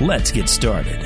Let's get started.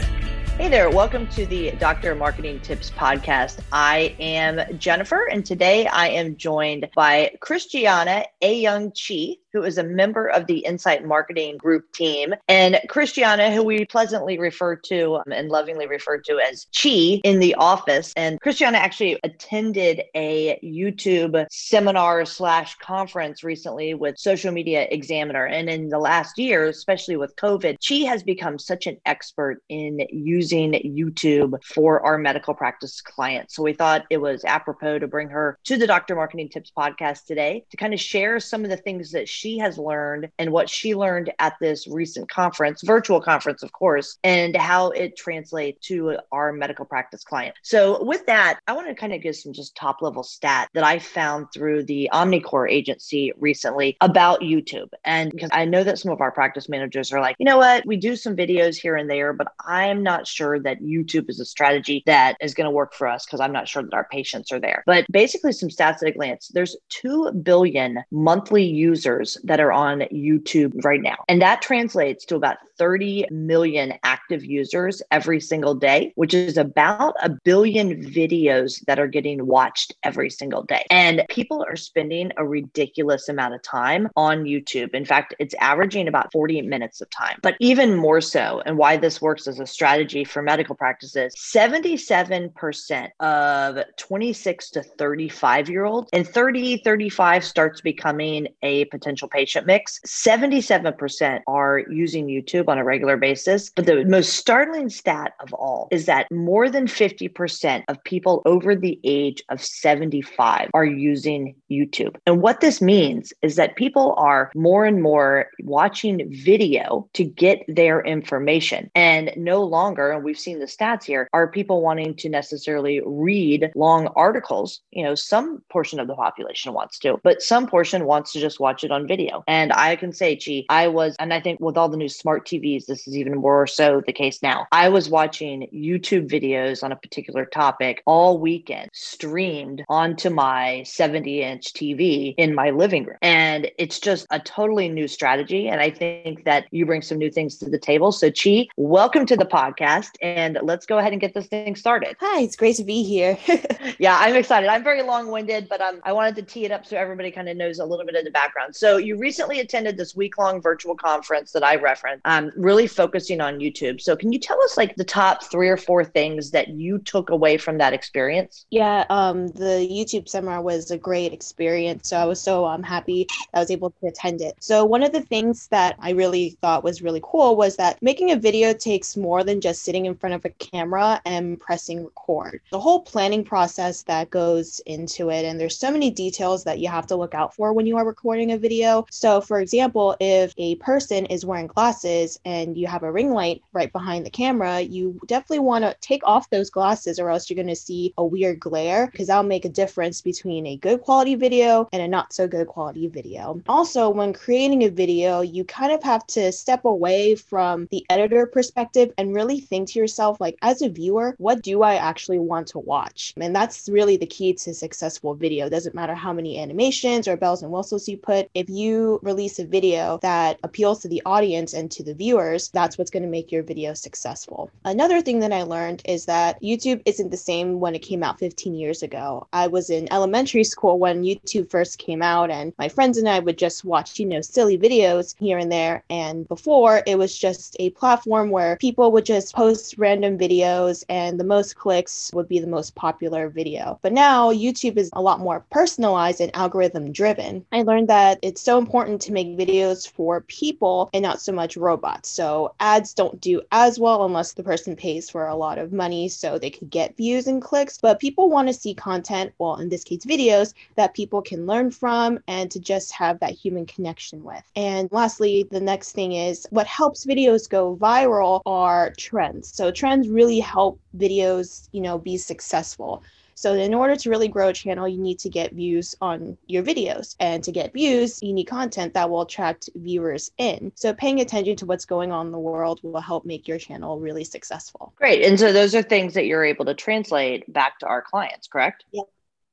Hey there, welcome to the Dr. Marketing Tips podcast. I am Jennifer, and today I am joined by Christiana Ayoung-Chee, who is a member of the Insight Marketing Group team, and Christiana, who we pleasantly refer to um, and lovingly refer to as Chi in the office. And Christiana actually attended a YouTube seminar slash conference recently with Social Media Examiner. And in the last year, especially with COVID, Chi has become such an expert in using YouTube for our medical practice clients. So we thought it was apropos to bring her to the Dr. Marketing Tips podcast today to kind of share some of the things that she has learned and what she learned at this recent conference, virtual conference, of course, and how it translates to our medical practice client. So, with that, I want to kind of give some just top level stat that I found through the Omnicore agency recently about YouTube. And because I know that some of our practice managers are like, you know what, we do some videos here and there, but I'm not sure that YouTube is a strategy that is going to work for us because I'm not sure that our patients are there. But basically, some stats at a glance there's 2 billion monthly users that are on YouTube right now. And that translates to about 30 million active users every single day, which is about a billion videos that are getting watched every single day. And people are spending a ridiculous amount of time on YouTube. In fact, it's averaging about 40 minutes of time. But even more so, and why this works as a strategy for medical practices 77% of 26 to 35 year olds and 30, 35 starts becoming a potential patient mix. 77% are using YouTube on a regular basis. But the most startling stat of all is that more than 50% of people over the age of 75 are using YouTube. And what this means is that people are more and more watching video to get their information. And no longer, and we've seen the stats here, are people wanting to necessarily read long articles. You know, some portion of the population wants to, but some portion wants to just watch it on video. And I can say, gee, I was, and I think with all the new smart TVs, this is even more so the case now. I was watching YouTube videos on a particular topic all weekend, streamed onto my 70 inch TV in my living room. And it's just a totally new strategy. And I think that you bring some new things to the table. So, Chi, welcome to the podcast. And let's go ahead and get this thing started. Hi, it's great to be here. yeah, I'm excited. I'm very long winded, but um, I wanted to tee it up so everybody kind of knows a little bit of the background. So, you recently attended this week long virtual conference that I referenced, um, really focusing on YouTube. So, can you tell us like the top three or four things that you took away from that experience? Yeah, um, the YouTube seminar was a great experience. So, I was so um, happy I was able to attend it. So, one of the things that I really thought was really cool was that making a video takes more than just sitting in front of a camera and pressing record. The whole planning process that goes into it, and there's so many details that you have to look out for when you are recording a video. So, for example, if a person is wearing glasses and you have a ring light right behind the camera, you definitely want to take off those glasses or else you're going to see a weird glare because that'll make a difference between a good quality video and a not so good quality video. Also, when creating a video, you kind of have to step away from the editor perspective and really think to yourself, like, as a viewer, what do I actually want to watch? And that's really the key to successful video. It doesn't matter how many animations or bells and whistles you put. If you release a video that appeals to the audience and to the viewers, that's what's going to make your video successful. Another thing that I learned is that YouTube isn't the same when it came out 15 years ago. I was in elementary school when YouTube first came out, and my friends and I would just watch, you know, silly videos here and there. And before, it was just a platform where people would just post random videos, and the most clicks would be the most popular video. But now, YouTube is a lot more personalized and algorithm driven. I learned that it's so important to make videos for people and not so much robots spot. So ads don't do as well unless the person pays for a lot of money so they can get views and clicks. But people want to see content, well, in this case, videos that people can learn from and to just have that human connection with. And lastly, the next thing is what helps videos go viral are trends. So trends really help videos, you know, be successful. So in order to really grow a channel, you need to get views on your videos. And to get views, you need content that will attract viewers in. So paying attention to what's going on in the world will help make your channel really successful. Great. And so those are things that you're able to translate back to our clients, correct? Yeah.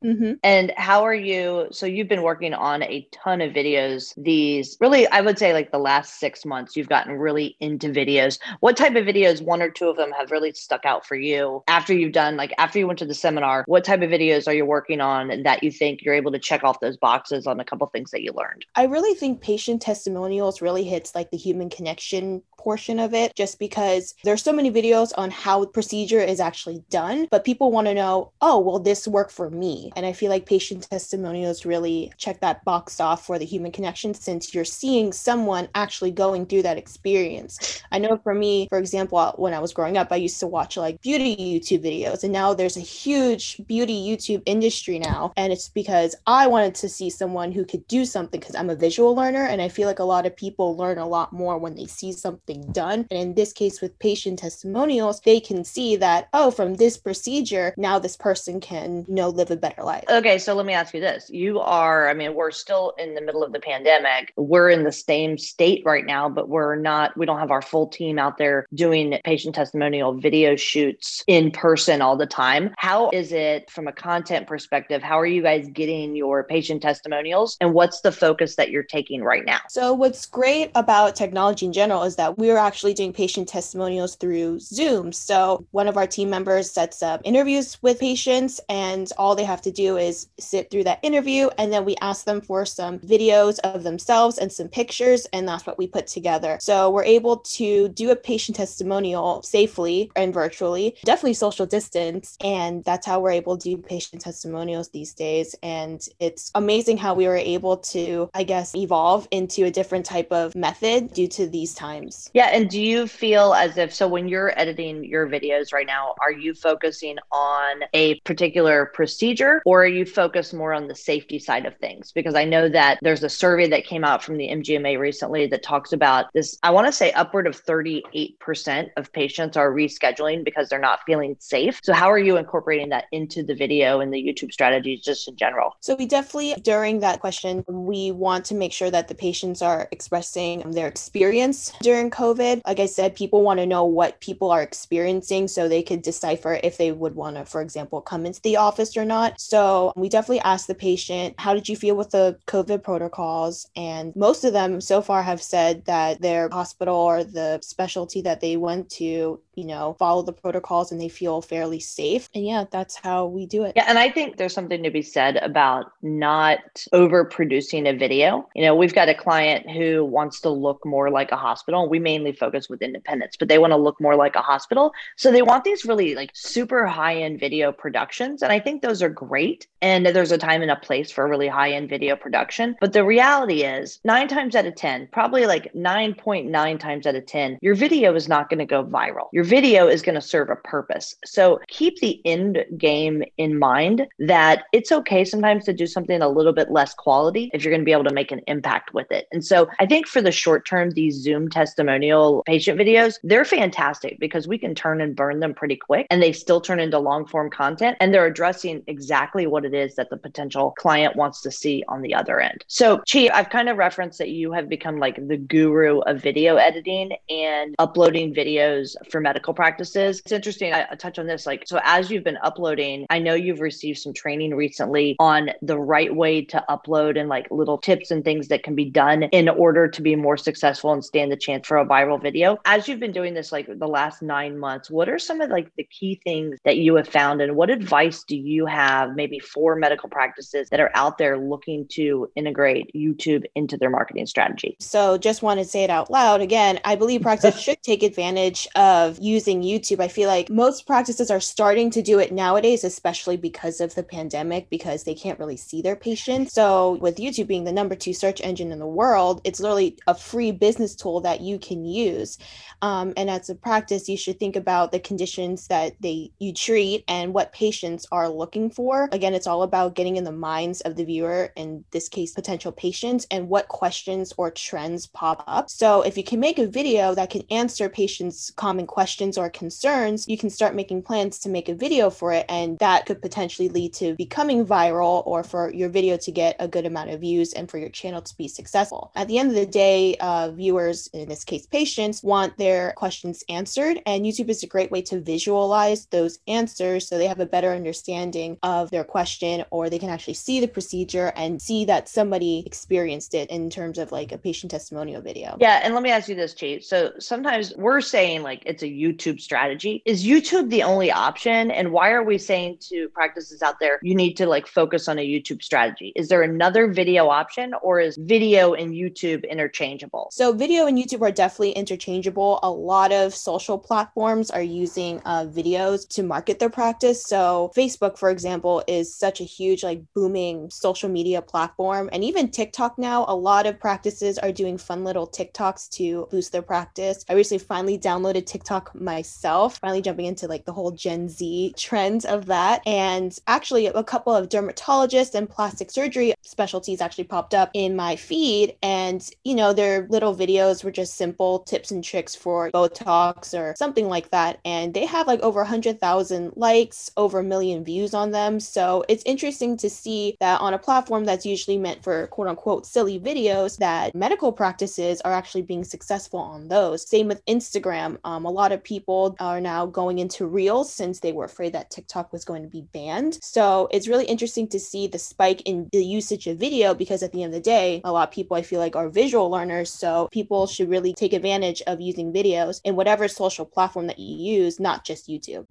Mm-hmm. And how are you? So you've been working on a ton of videos. These really, I would say, like the last six months, you've gotten really into videos. What type of videos? One or two of them have really stuck out for you after you've done, like after you went to the seminar. What type of videos are you working on that you think you're able to check off those boxes on a couple things that you learned? I really think patient testimonials really hits like the human connection portion of it just because there's so many videos on how procedure is actually done but people want to know oh will this work for me? And i feel like patient testimonials really check that box off for the human connection since you're seeing someone actually going through that experience. I know for me for example when i was growing up i used to watch like beauty youtube videos and now there's a huge beauty youtube industry now and it's because i wanted to see someone who could do something because i'm a visual learner and i feel like a lot of people learn a lot more when they see something done. And in this case, with patient testimonials, they can see that, oh, from this procedure, now this person can, you know, live a better life. Okay. So let me ask you this. You are, I mean, we're still in the middle of the pandemic. We're in the same state right now, but we're not, we don't have our full team out there doing patient testimonial video shoots in person all the time. How is it from a content perspective? How are you guys getting your patient testimonials? And what's the focus that you're taking right now? So, what's great about technology in general is that we are actually doing patient testimonials through Zoom. So one of our team members sets up interviews with patients, and all they have to do is sit through that interview. And then we ask them for some videos of themselves and some pictures, and that's what we put together. So we're able to do a patient testimonial safely and virtually, definitely social distance. And that's how we're able to do patient testimonials these days. And it's amazing how we were able to, I guess, evolve into a different type of method due to these times. Yeah. And do you feel as if, so when you're editing your videos right now, are you focusing on a particular procedure or are you focused more on the safety side of things? Because I know that there's a survey that came out from the MGMA recently that talks about this. I want to say upward of 38% of patients are rescheduling because they're not feeling safe. So, how are you incorporating that into the video and the YouTube strategies just in general? So, we definitely, during that question, we want to make sure that the patients are expressing their experience during COVID. Like I said, people want to know what people are experiencing so they could decipher if they would want to, for example, come into the office or not. So we definitely asked the patient, How did you feel with the COVID protocols? And most of them so far have said that their hospital or the specialty that they went to you know, follow the protocols and they feel fairly safe. And yeah, that's how we do it. Yeah. And I think there's something to be said about not overproducing a video. You know, we've got a client who wants to look more like a hospital. We mainly focus with independents, but they want to look more like a hospital. So they want these really like super high end video productions. And I think those are great. And there's a time and a place for a really high end video production. But the reality is, nine times out of 10, probably like 9.9 times out of 10, your video is not going to go viral. Your video is going to serve a purpose. So keep the end game in mind that it's okay sometimes to do something a little bit less quality if you're going to be able to make an impact with it. And so I think for the short term, these Zoom testimonial patient videos, they're fantastic because we can turn and burn them pretty quick and they still turn into long form content and they're addressing exactly what it is that the potential client wants to see on the other end. So, Chi, I've kind of referenced that you have become like the guru of video editing and uploading videos for medical practices. It's interesting. I, I touch on this. Like, so as you've been uploading, I know you've received some training recently on the right way to upload and like little tips and things that can be done in order to be more successful and stand the chance for a viral video. As you've been doing this like the last nine months, what are some of like the key things that you have found and what advice do you have maybe for medical practices that are out there looking to integrate YouTube into their marketing strategy? So just want to say it out loud again. I believe practice should take advantage of using YouTube. I feel like most practices are starting to do it nowadays, especially because of the pandemic, because they can't really see their patients. So, with YouTube being the number two search engine in the world, it's literally a free business tool that you can can use. Um, and as a practice, you should think about the conditions that they you treat and what patients are looking for. Again, it's all about getting in the minds of the viewer, in this case, potential patients, and what questions or trends pop up. So if you can make a video that can answer patients' common questions or concerns, you can start making plans to make a video for it, and that could potentially lead to becoming viral or for your video to get a good amount of views and for your channel to be successful. At the end of the day, uh, viewers, in this case patients, want their questions answered, and YouTube is a great way to visualize those answers so they have a better understanding of their question or they can actually see the procedure and see that somebody experienced it in terms of like a patient testimonial video. Yeah, and let me ask you this, Chief. So sometimes we're saying like it's a YouTube strategy. Is YouTube the only option? And why are we saying to practices out there, you need to like focus on a YouTube strategy? Is there another video option or is video and YouTube interchangeable? So, video and YouTube are definitely interchangeable. A lot of social platforms are using uh, videos to market their practice. So, Facebook, for example, is such a huge, like, booming social media platform. And even TikTok now, a lot of practices are doing fun little TikToks to boost their practice. I recently finally downloaded TikTok myself, finally jumping into like the whole Gen Z trend of that. And actually, a couple of dermatologists and plastic surgery specialties actually popped up in my feed. And, you know, their little videos were just simple tips and tricks for Botox or something like that. And they have like over 100,000 likes, over a million views on them. So it's interesting to see that on a platform that's usually meant for quote unquote silly videos, that medical practices are actually being successful on those. Same with Instagram. Um, a lot of people are now going into Reels since they were afraid that TikTok was going to be banned. So it's really interesting to see the spike in the usage of video because at the end of the day, a lot of people I feel like are visual learners. So people should really take advantage of using videos in whatever social platform that you use, not just YouTube.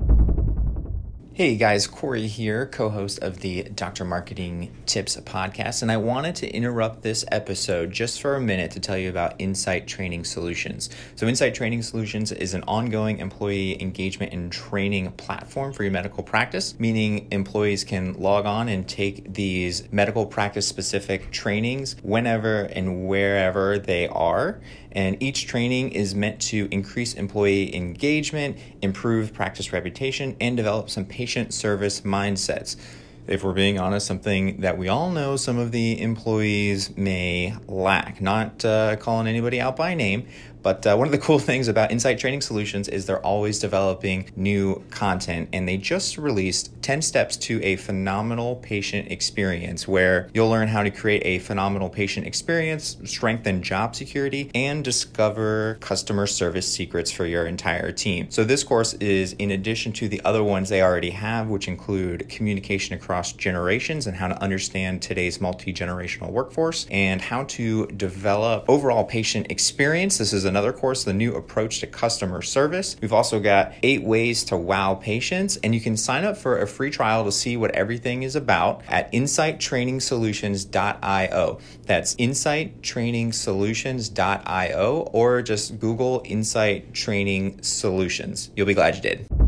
Hey guys, Corey here, co host of the Dr. Marketing Tips podcast, and I wanted to interrupt this episode just for a minute to tell you about Insight Training Solutions. So, Insight Training Solutions is an ongoing employee engagement and training platform for your medical practice, meaning employees can log on and take these medical practice specific trainings whenever and wherever they are and each training is meant to increase employee engagement, improve practice reputation, and develop some patient service mindsets. If we're being honest, something that we all know some of the employees may lack. Not uh, calling anybody out by name, but uh, one of the cool things about Insight Training Solutions is they're always developing new content, and they just released 10 steps to a phenomenal patient experience where you'll learn how to create a phenomenal patient experience, strengthen job security, and discover customer service secrets for your entire team. So, this course is in addition to the other ones they already have, which include communication across generations and how to understand today's multi generational workforce and how to develop overall patient experience. This is an another course, The New Approach to Customer Service. We've also got eight ways to wow patients, and you can sign up for a free trial to see what everything is about at insighttrainingsolutions.io. That's insighttrainingsolutions.io, or just Google Insight Training Solutions. You'll be glad you did.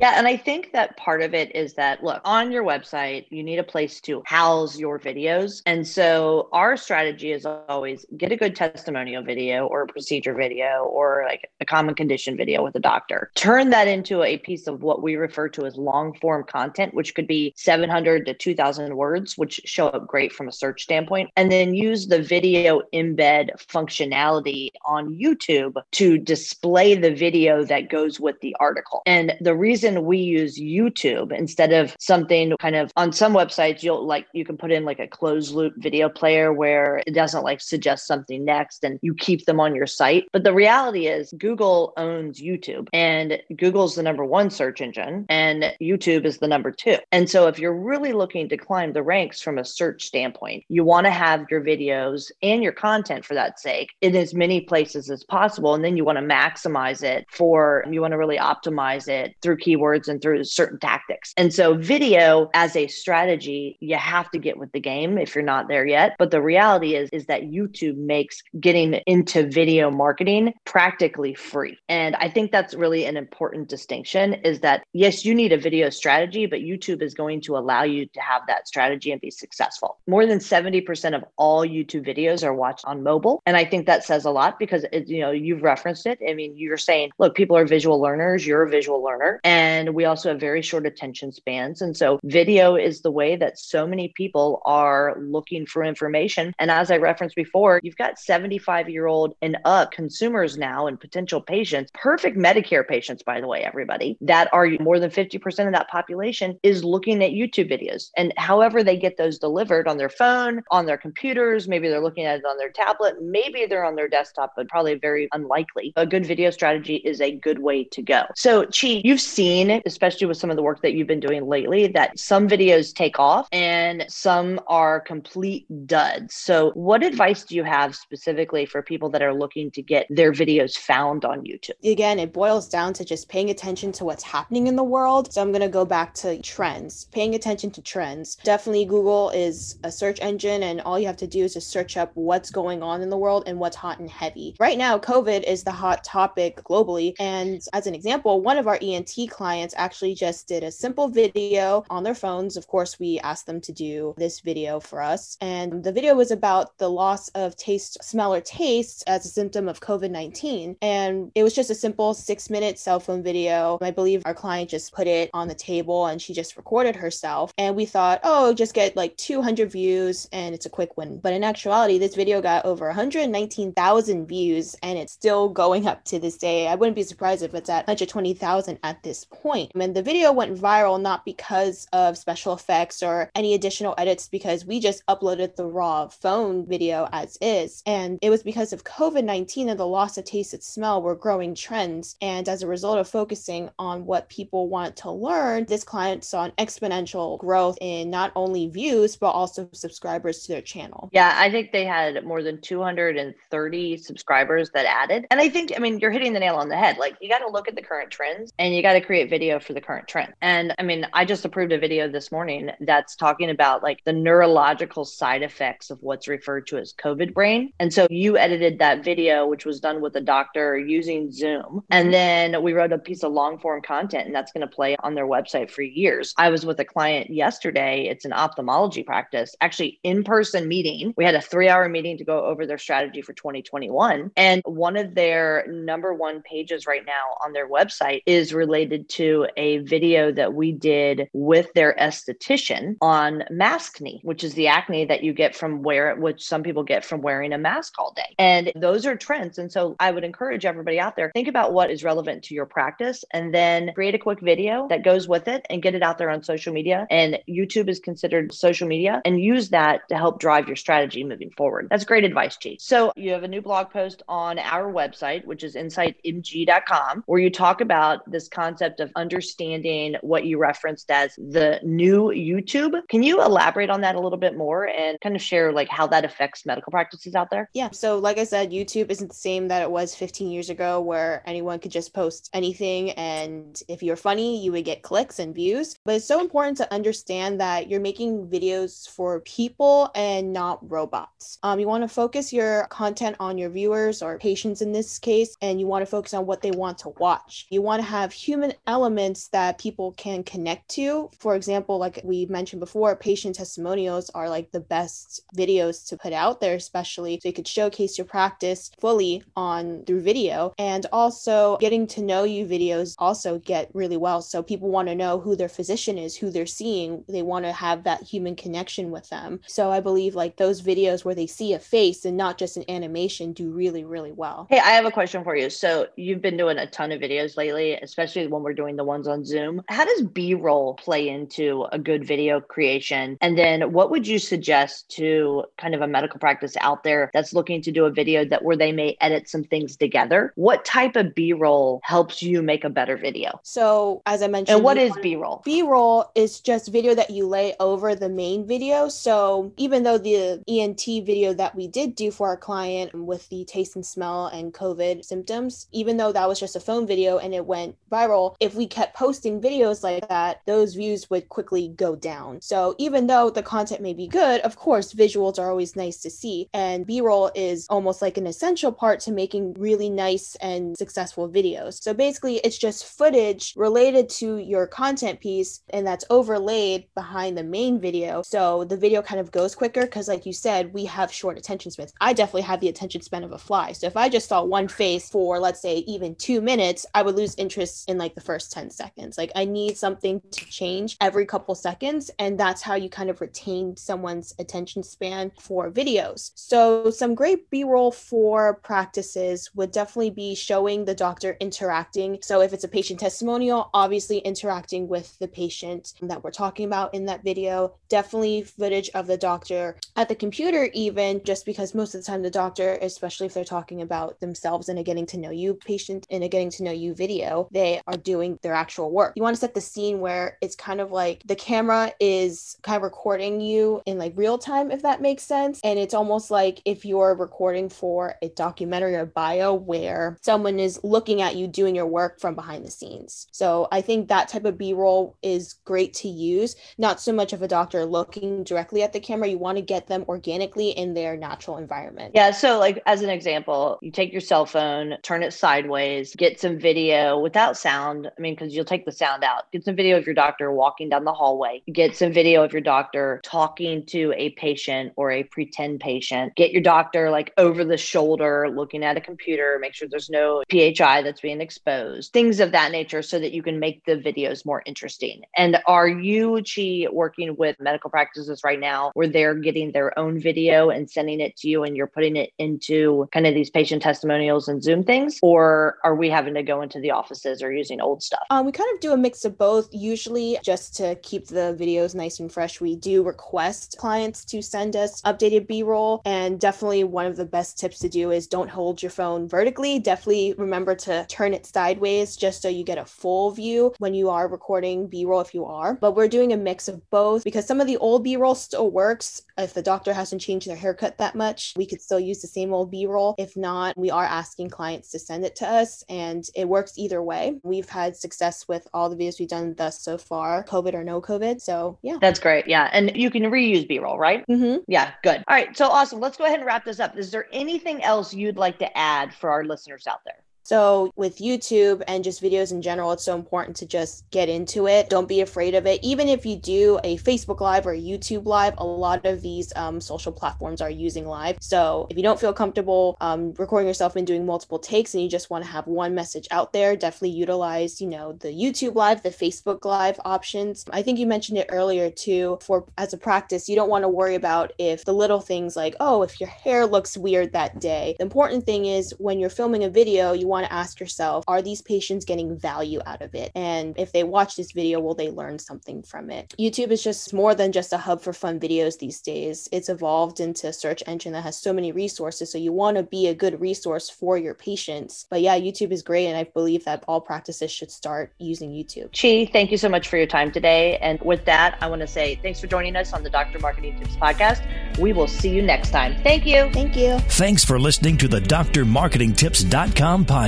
Yeah, and I think that part of it is that look, on your website, you need a place to house your videos. And so our strategy is always get a good testimonial video or a procedure video or like a common condition video with a doctor. Turn that into a piece of what we refer to as long form content, which could be 700 to 2000 words, which show up great from a search standpoint. And then use the video embed functionality on YouTube to display the video that goes with the article. And the reason reason we use YouTube instead of something kind of on some websites, you'll like, you can put in like a closed loop video player where it doesn't like suggest something next and you keep them on your site. But the reality is, Google owns YouTube and Google's the number one search engine and YouTube is the number two. And so if you're really looking to climb the ranks from a search standpoint, you want to have your videos and your content for that sake in as many places as possible. And then you want to maximize it for, you want to really optimize it through key keywords and through certain tactics. And so, video as a strategy, you have to get with the game if you're not there yet. But the reality is, is that YouTube makes getting into video marketing practically free. And I think that's really an important distinction is that yes, you need a video strategy, but YouTube is going to allow you to have that strategy and be successful. More than 70% of all YouTube videos are watched on mobile. And I think that says a lot because it, you know, you've referenced it. I mean, you're saying, look, people are visual learners, you're a visual learner, and we also have very short attention spans. And so video is the way that so many people are looking for information. And as I referenced before, you've got 75 year old and up consumers now and potential patients, perfect Medicare patients, by the way, everybody, that are more than 50% of that population is looking at YouTube videos. And however they get those delivered on their phone, on their computers, maybe they're looking at it on their tablet, maybe they're on their desktop, but probably very unlikely. A good video strategy is a good way to go. So, Chi, you've seen, especially with some of the work that you've been doing lately, that some videos take off and some are complete duds. So, what advice do you have specifically for people that are looking to get their videos found on YouTube? Again, it boils down to just paying attention to what's happening in the world. So, I'm going to go back to trends, paying attention to trends. Definitely, Google is a search engine, and all you have to do is just search up what's going on in the world and what's hot and heavy. Right now, COVID is the hot topic globally. And as an example, one of our ENT clients actually just did a simple video on their phones. Of course, we asked them to do this video for us. And the video was about the loss of taste, smell, or taste as a symptom of COVID 19. And it was just a simple six minute cell phone video. I believe our client just put it on the table and she just recorded herself. And we thought, oh, just get like 200 views and it's a quick win. But in actuality, this video got over 119,000 views and it's still going up to this day. I wouldn't be surprised if it's at 120,000 at this point. I and mean, the video went viral not because of special effects or any additional edits, because we just uploaded the raw phone video as is. And it was because of COVID 19 and the loss of taste and smell were growing trends. And as a result of focusing on what people want to learn, this client saw an exponential growth in not only views, but also subscribers to their channel. Yeah, I think they had more than 230 subscribers that added. And I think, I mean, you're hitting the nail on the head. Like, you got to look at the current trends and you got to create video for the current trend. And I mean, I just approved a video this morning that's talking about like the neurological side effects of what's referred to as COVID brain. And so you edited that video, which was done with a doctor using Zoom. And mm-hmm. then we wrote a piece of long form content, and that's going to play on their website for years. I was with a client yesterday. It's an ophthalmology practice, actually in person meeting. We had a three hour meeting to go over their strategy for 2021. And one of their number one pages right now on their website is related to a video that we did with their esthetician on maskne, which is the acne that you get from wear, which some people get from wearing a mask all day. And those are trends. And so I would encourage everybody out there, think about what is relevant to your practice and then create a quick video that goes with it and get it out there on social media. And YouTube is considered social media and use that to help drive your strategy moving forward. That's great advice, Chief. So you have a new blog post on our website, which is insightmg.com, where you talk about this concept of understanding what you referenced as the new YouTube. Can you elaborate on that a little bit more and kind of share like how that affects medical practices out there? Yeah. So, like I said, YouTube isn't the same that it was 15 years ago where anyone could just post anything. And if you're funny, you would get clicks and views. But it's so important to understand that you're making videos for people and not robots. Um, you want to focus your content on your viewers or patients in this case, and you want to focus on what they want to watch. You want to have human elements that people can connect to. For example, like we mentioned before, patient testimonials are like the best videos to put out there, especially so you could showcase your practice fully on through video. And also getting to know you videos also get really well. So people want to know who their physician is, who they're seeing. They want to have that human connection with them. So I believe like those videos where they see a face and not just an animation do really, really well. Hey, I have a question for you. So you've been doing a ton of videos lately, especially when we're doing the ones on Zoom. How does B roll play into a good video creation? And then what would you suggest to kind of a medical practice out there that's looking to do a video that where they may edit some things together? What type of B roll helps you make a better video? So as I mentioned, and what is B roll? B roll is just video that you lay over the main video. So even though the ENT video that we did do for our client with the taste and smell and COVID symptoms, even though that was just a phone video and it went viral, it if we kept posting videos like that, those views would quickly go down. So even though the content may be good, of course, visuals are always nice to see. And B roll is almost like an essential part to making really nice and successful videos. So basically, it's just footage related to your content piece and that's overlaid behind the main video. So the video kind of goes quicker because, like you said, we have short attention spans. I definitely have the attention span of a fly. So if I just saw one face for, let's say, even two minutes, I would lose interest in like the first 10 seconds. Like I need something to change every couple seconds. And that's how you kind of retain someone's attention span for videos. So some great B roll for practices would definitely be showing the doctor interacting. So if it's a patient testimonial, obviously interacting with the patient that we're talking about in that video. Definitely footage of the doctor at the computer, even just because most of the time the doctor, especially if they're talking about themselves in a getting to know you patient in a getting to know you video, they are doing their actual work. You want to set the scene where it's kind of like the camera is kind of recording you in like real time, if that makes sense. And it's almost like if you're recording for a documentary or bio where someone is looking at you doing your work from behind the scenes. So I think that type of B roll is great to use. Not so much of a doctor looking directly at the camera. You want to get them organically in their natural environment. Yeah. So, like, as an example, you take your cell phone, turn it sideways, get some video without sound. I mean, because you'll take the sound out. Get some video of your doctor walking down the hallway. Get some video of your doctor talking to a patient or a pretend patient. Get your doctor like over the shoulder looking at a computer. Make sure there's no PHI that's being exposed. Things of that nature so that you can make the videos more interesting. And are you, Chi, working with medical practices right now where they're getting their own video and sending it to you and you're putting it into kind of these patient testimonials and Zoom things? Or are we having to go into the offices or using old stuff? Um, we kind of do a mix of both. Usually, just to keep the videos nice and fresh, we do request clients to send us updated B roll. And definitely, one of the best tips to do is don't hold your phone vertically. Definitely remember to turn it sideways just so you get a full view when you are recording B roll if you are. But we're doing a mix of both because some of the old B roll still works. If the doctor hasn't changed their haircut that much, we could still use the same old B roll. If not, we are asking clients to send it to us and it works either way. We've had success with all the videos we've done thus so far, COVID or no COVID. So, yeah. That's great. Yeah. And you can reuse B roll, right? Mm-hmm. Yeah. Good. All right. So awesome. Let's go ahead and wrap this up. Is there anything else you'd like to add for our listeners out there? So, with YouTube and just videos in general, it's so important to just get into it. Don't be afraid of it. Even if you do a Facebook Live or a YouTube Live, a lot of these um, social platforms are using live. So, if you don't feel comfortable um, recording yourself and doing multiple takes and you just want to have one message out there, definitely utilize, you know, the YouTube Live, the Facebook Live options. I think you mentioned it earlier too. For as a practice, you don't want to worry about if the little things like, oh, if your hair looks weird that day. The important thing is when you're filming a video, you want want to ask yourself are these patients getting value out of it? And if they watch this video, will they learn something from it? YouTube is just more than just a hub for fun videos these days. It's evolved into a search engine that has so many resources. So you want to be a good resource for your patients. But yeah, YouTube is great. And I believe that all practices should start using YouTube. Chi, thank you so much for your time today. And with that, I want to say thanks for joining us on the Dr. Marketing Tips podcast. We will see you next time. Thank you. Thank you. Thanks for listening to the drmarketingtips.com podcast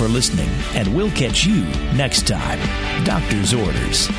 for listening, and we'll catch you next time. Doctor's Orders.